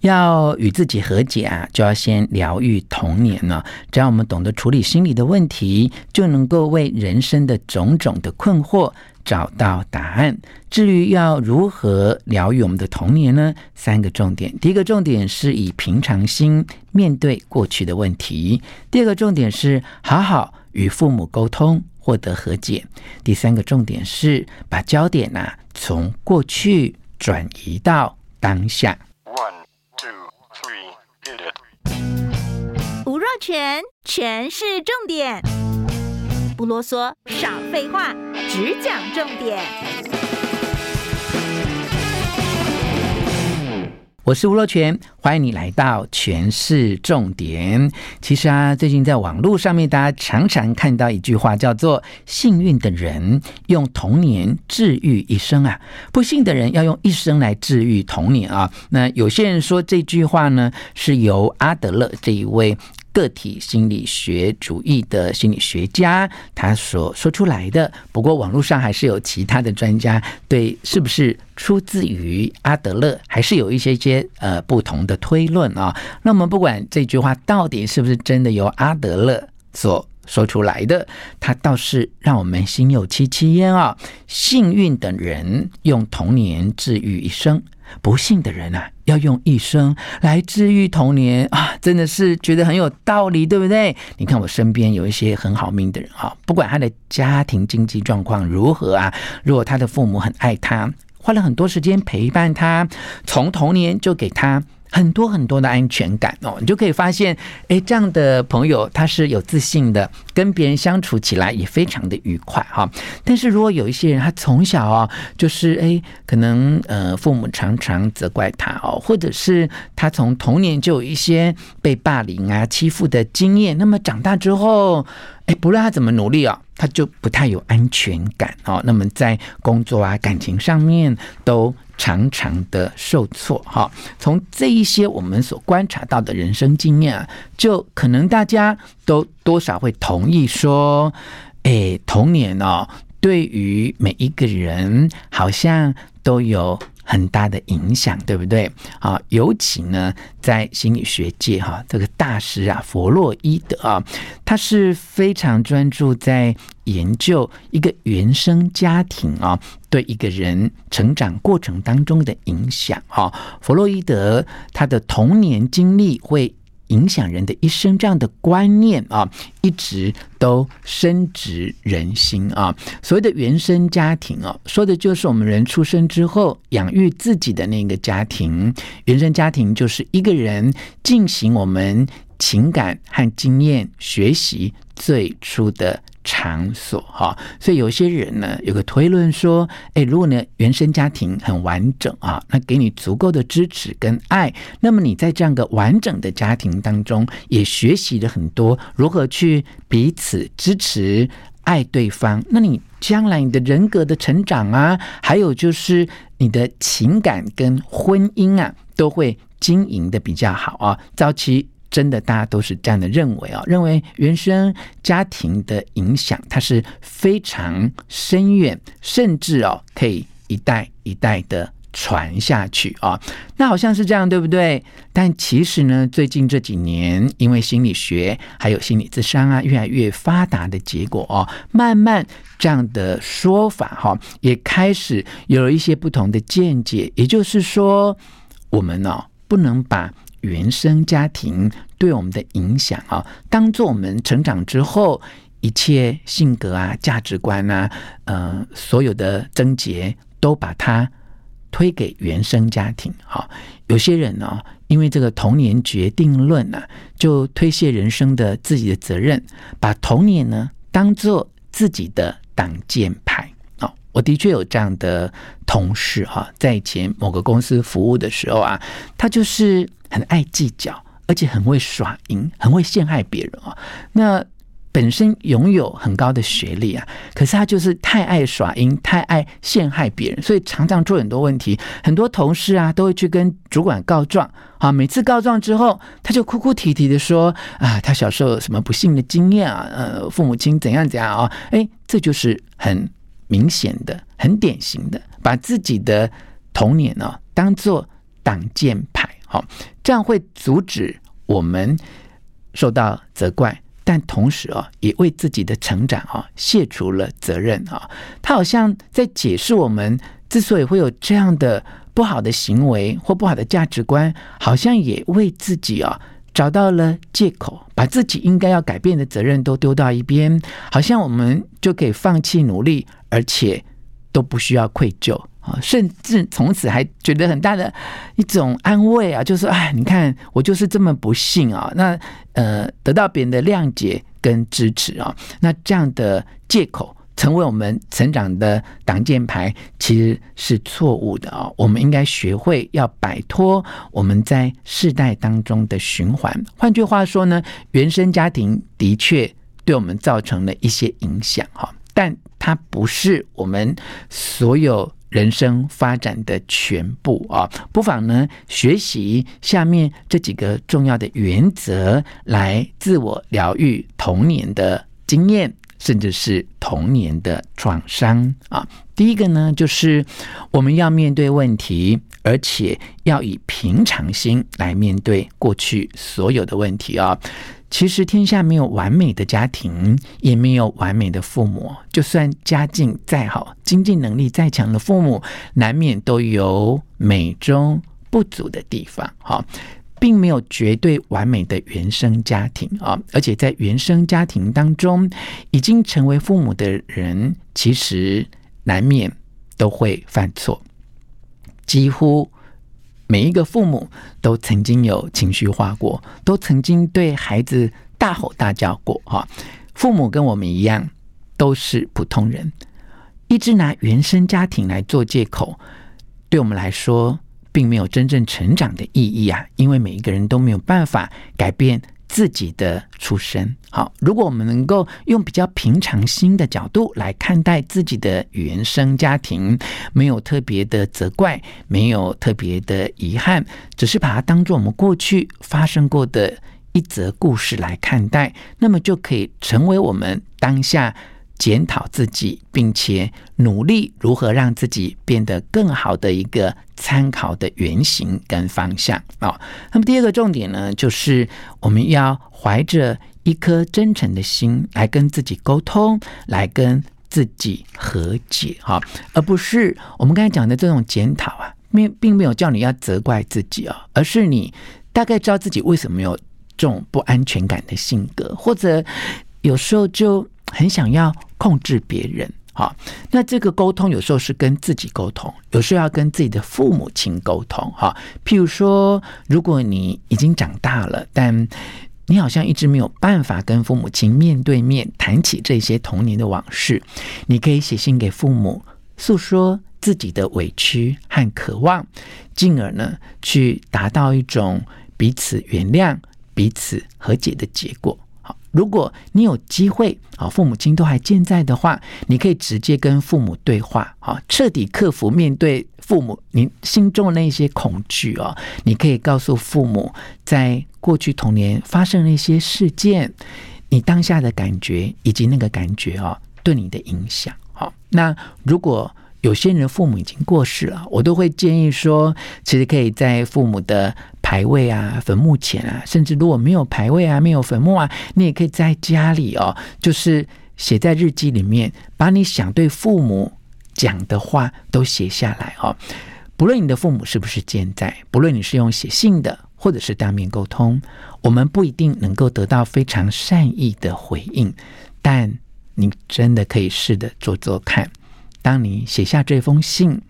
要与自己和解啊，就要先疗愈童年呢。只要我们懂得处理心理的问题，就能够为人生的种种的困惑找到答案。至于要如何疗愈我们的童年呢？三个重点：第一个重点是以平常心面对过去的问题；第二个重点是好好与父母沟通，获得和解；第三个重点是把焦点呐、从过去转移到当下。吴若全，全是重点，不啰嗦，少废话，只讲重点。我是吴若全，欢迎你来到全市重点。其实啊，最近在网络上面，大家常常看到一句话，叫做“幸运的人用童年治愈一生啊，不幸的人要用一生来治愈童年啊”。那有些人说这句话呢，是由阿德勒这一位。个体心理学主义的心理学家，他所说出来的。不过，网络上还是有其他的专家对是不是出自于阿德勒，还是有一些些呃不同的推论啊。那我们不管这句话到底是不是真的由阿德勒所说出来的，他倒是让我们心有戚戚焉啊。幸运的人用童年治愈一生。不幸的人啊，要用一生来治愈童年啊，真的是觉得很有道理，对不对？你看我身边有一些很好命的人啊，不管他的家庭经济状况如何啊，如果他的父母很爱他，花了很多时间陪伴他，从童年就给他。很多很多的安全感哦，你就可以发现，哎，这样的朋友他是有自信的，跟别人相处起来也非常的愉快哈。但是如果有一些人，他从小啊，就是哎，可能呃父母常常责怪他哦，或者是他从童年就有一些被霸凌啊、欺负的经验，那么长大之后，哎，不论他怎么努力啊，他就不太有安全感哦。那么在工作啊、感情上面都。常常的受挫，哈，从这一些我们所观察到的人生经验啊，就可能大家都多少会同意说，诶，童年哦，对于每一个人好像都有。很大的影响，对不对？啊，尤其呢，在心理学界哈，这个大师啊，弗洛伊德啊，他是非常专注在研究一个原生家庭啊，对一个人成长过程当中的影响啊。弗洛伊德他的童年经历会。影响人的一生，这样的观念啊，一直都深植人心啊。所谓的原生家庭啊，说的就是我们人出生之后养育自己的那个家庭。原生家庭就是一个人进行我们情感和经验学习最初的。场所哈，所以有些人呢，有个推论说，诶，如果呢原生家庭很完整啊，那给你足够的支持跟爱，那么你在这样个完整的家庭当中，也学习了很多如何去彼此支持、爱对方。那你将来你的人格的成长啊，还有就是你的情感跟婚姻啊，都会经营的比较好啊。早期。真的，大家都是这样的认为啊，认为原生家庭的影响它是非常深远，甚至哦可以一代一代的传下去啊。那好像是这样，对不对？但其实呢，最近这几年，因为心理学还有心理智商啊越来越发达的结果哦，慢慢这样的说法哈也开始有了一些不同的见解。也就是说，我们呢不能把。原生家庭对我们的影响啊，当做我们成长之后一切性格啊、价值观啊，呃，所有的症结都把它推给原生家庭。好，有些人呢，因为这个童年决定论呢，就推卸人生的自己的责任，把童年呢当做自己的挡箭牌。我的确有这样的同事哈，在以前某个公司服务的时候啊，他就是很爱计较，而且很会耍阴，很会陷害别人啊。那本身拥有很高的学历啊，可是他就是太爱耍阴，太爱陷害别人，所以常常出很多问题。很多同事啊都会去跟主管告状啊，每次告状之后，他就哭哭啼啼的说啊，他小时候有什么不幸的经验啊，呃，父母亲怎样怎样啊，哎，这就是很。明显的、很典型的，把自己的童年呢、当做挡箭牌，好，这样会阻止我们受到责怪，但同时哦，也为自己的成长啊卸除了责任啊。他好像在解释我们之所以会有这样的不好的行为或不好的价值观，好像也为自己啊。找到了借口，把自己应该要改变的责任都丢到一边，好像我们就可以放弃努力，而且都不需要愧疚啊，甚至从此还觉得很大的一种安慰啊，就是哎，你看我就是这么不幸啊，那呃得到别人的谅解跟支持啊，那这样的借口。成为我们成长的挡箭牌，其实是错误的啊！我们应该学会要摆脱我们在世代当中的循环。换句话说呢，原生家庭的确对我们造成了一些影响哈，但它不是我们所有人生发展的全部啊！不妨呢，学习下面这几个重要的原则，来自我疗愈童年的经验。甚至是童年的创伤啊！第一个呢，就是我们要面对问题，而且要以平常心来面对过去所有的问题啊！其实天下没有完美的家庭，也没有完美的父母。就算家境再好，经济能力再强的父母，难免都有美中不足的地方。好。并没有绝对完美的原生家庭啊，而且在原生家庭当中，已经成为父母的人，其实难免都会犯错。几乎每一个父母都曾经有情绪化过，都曾经对孩子大吼大叫过。哈，父母跟我们一样，都是普通人，一直拿原生家庭来做借口，对我们来说。并没有真正成长的意义啊，因为每一个人都没有办法改变自己的出身。好，如果我们能够用比较平常心的角度来看待自己的原生家庭，没有特别的责怪，没有特别的遗憾，只是把它当做我们过去发生过的一则故事来看待，那么就可以成为我们当下。检讨自己，并且努力如何让自己变得更好的一个参考的原型跟方向啊、哦。那么第二个重点呢，就是我们要怀着一颗真诚的心来跟自己沟通，来跟自己和解哈、而不是我们刚才讲的这种检讨啊，并并没有叫你要责怪自己啊、哦，而是你大概知道自己为什么有这种不安全感的性格，或者有时候就。很想要控制别人，好，那这个沟通有时候是跟自己沟通，有时候要跟自己的父母亲沟通，哈。譬如说，如果你已经长大了，但你好像一直没有办法跟父母亲面对面谈起这些童年的往事，你可以写信给父母，诉说自己的委屈和渴望，进而呢，去达到一种彼此原谅、彼此和解的结果。如果你有机会啊，父母亲都还健在的话，你可以直接跟父母对话啊，彻底克服面对父母你心中的那些恐惧啊。你可以告诉父母，在过去童年发生的一些事件，你当下的感觉以及那个感觉啊，对你的影响。好，那如果有些人父母已经过世了，我都会建议说，其实可以在父母的牌位啊、坟墓前啊，甚至如果没有牌位啊、没有坟墓啊，你也可以在家里哦，就是写在日记里面，把你想对父母讲的话都写下来哦。不论你的父母是不是健在，不论你是用写信的，或者是当面沟通，我们不一定能够得到非常善意的回应，但你真的可以试着做做看。当你写下这封信，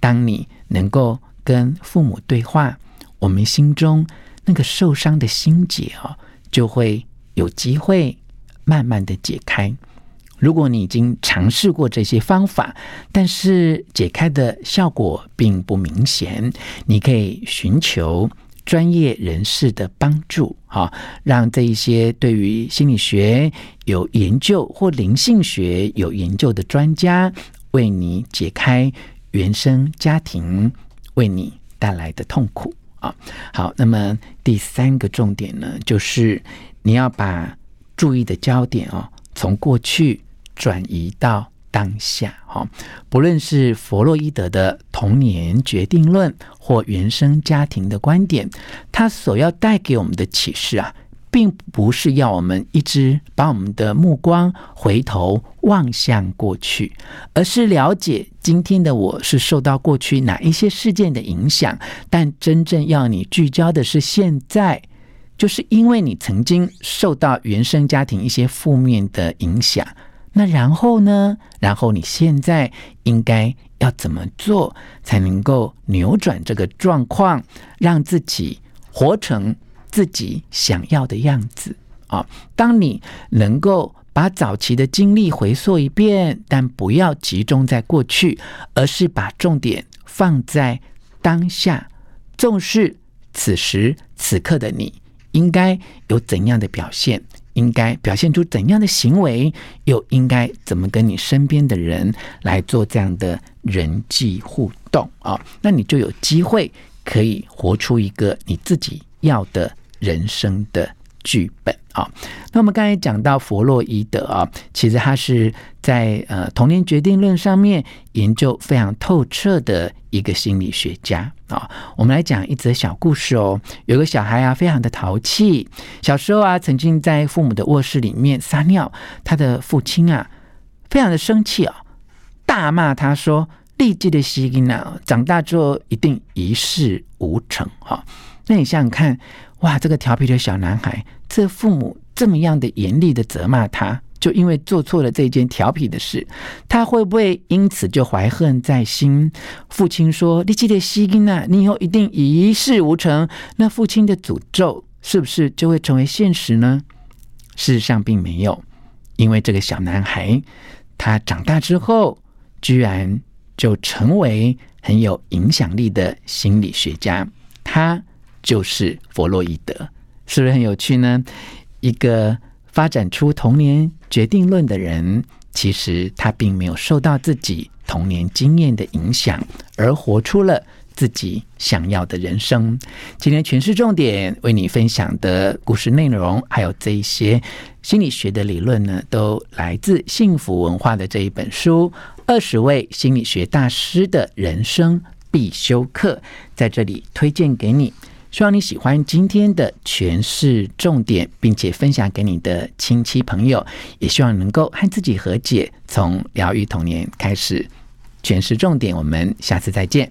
当你能够跟父母对话，我们心中那个受伤的心结啊，就会有机会慢慢的解开。如果你已经尝试过这些方法，但是解开的效果并不明显，你可以寻求专业人士的帮助，哈，让这一些对于心理学有研究或灵性学有研究的专家为你解开原生家庭为你带来的痛苦啊。好，那么第三个重点呢，就是你要把注意的焦点哦，从过去。转移到当下，哈，不论是弗洛伊德的童年决定论或原生家庭的观点，他所要带给我们的启示啊，并不是要我们一直把我们的目光回头望向过去，而是了解今天的我是受到过去哪一些事件的影响，但真正要你聚焦的是现在，就是因为你曾经受到原生家庭一些负面的影响。那然后呢？然后你现在应该要怎么做才能够扭转这个状况，让自己活成自己想要的样子啊？当你能够把早期的经历回溯一遍，但不要集中在过去，而是把重点放在当下，重视此时此刻的你应该有怎样的表现。应该表现出怎样的行为，又应该怎么跟你身边的人来做这样的人际互动啊？那你就有机会可以活出一个你自己要的人生的剧本啊。那我们刚才讲到弗洛伊德啊，其实他是在呃童年决定论上面研究非常透彻的一个心理学家啊。我们来讲一则小故事哦。有个小孩啊，非常的淘气，小时候啊，曾经在父母的卧室里面撒尿，他的父亲啊，非常的生气啊，大骂他说：“立即的吸音啊，长大之后一定一事无成。”哈，那你想想看，哇，这个调皮的小男孩，这父母。这么样的严厉的责骂他，就因为做错了这件调皮的事，他会不会因此就怀恨在心？父亲说：“你记得西音啊，你以后一定一事无成。”那父亲的诅咒是不是就会成为现实呢？事实上并没有，因为这个小男孩他长大之后，居然就成为很有影响力的心理学家，他就是弗洛伊德，是不是很有趣呢？一个发展出童年决定论的人，其实他并没有受到自己童年经验的影响，而活出了自己想要的人生。今天全是重点为你分享的故事内容，还有这一些心理学的理论呢，都来自幸福文化的这一本书《二十位心理学大师的人生必修课》，在这里推荐给你。希望你喜欢今天的诠释重点，并且分享给你的亲戚朋友。也希望能够和自己和解，从疗愈童年开始。诠释重点，我们下次再见。